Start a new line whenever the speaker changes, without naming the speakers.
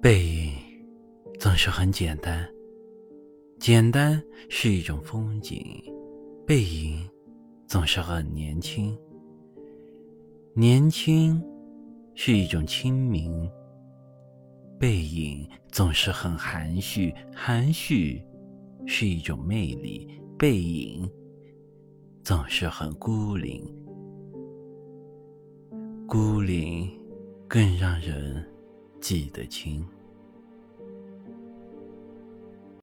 背影总是很简单简单是一种风景背影总是很年轻。年轻是一种清明背影总是很含蓄含蓄是一种魅力背影总是很孤零。孤零更让人记得清。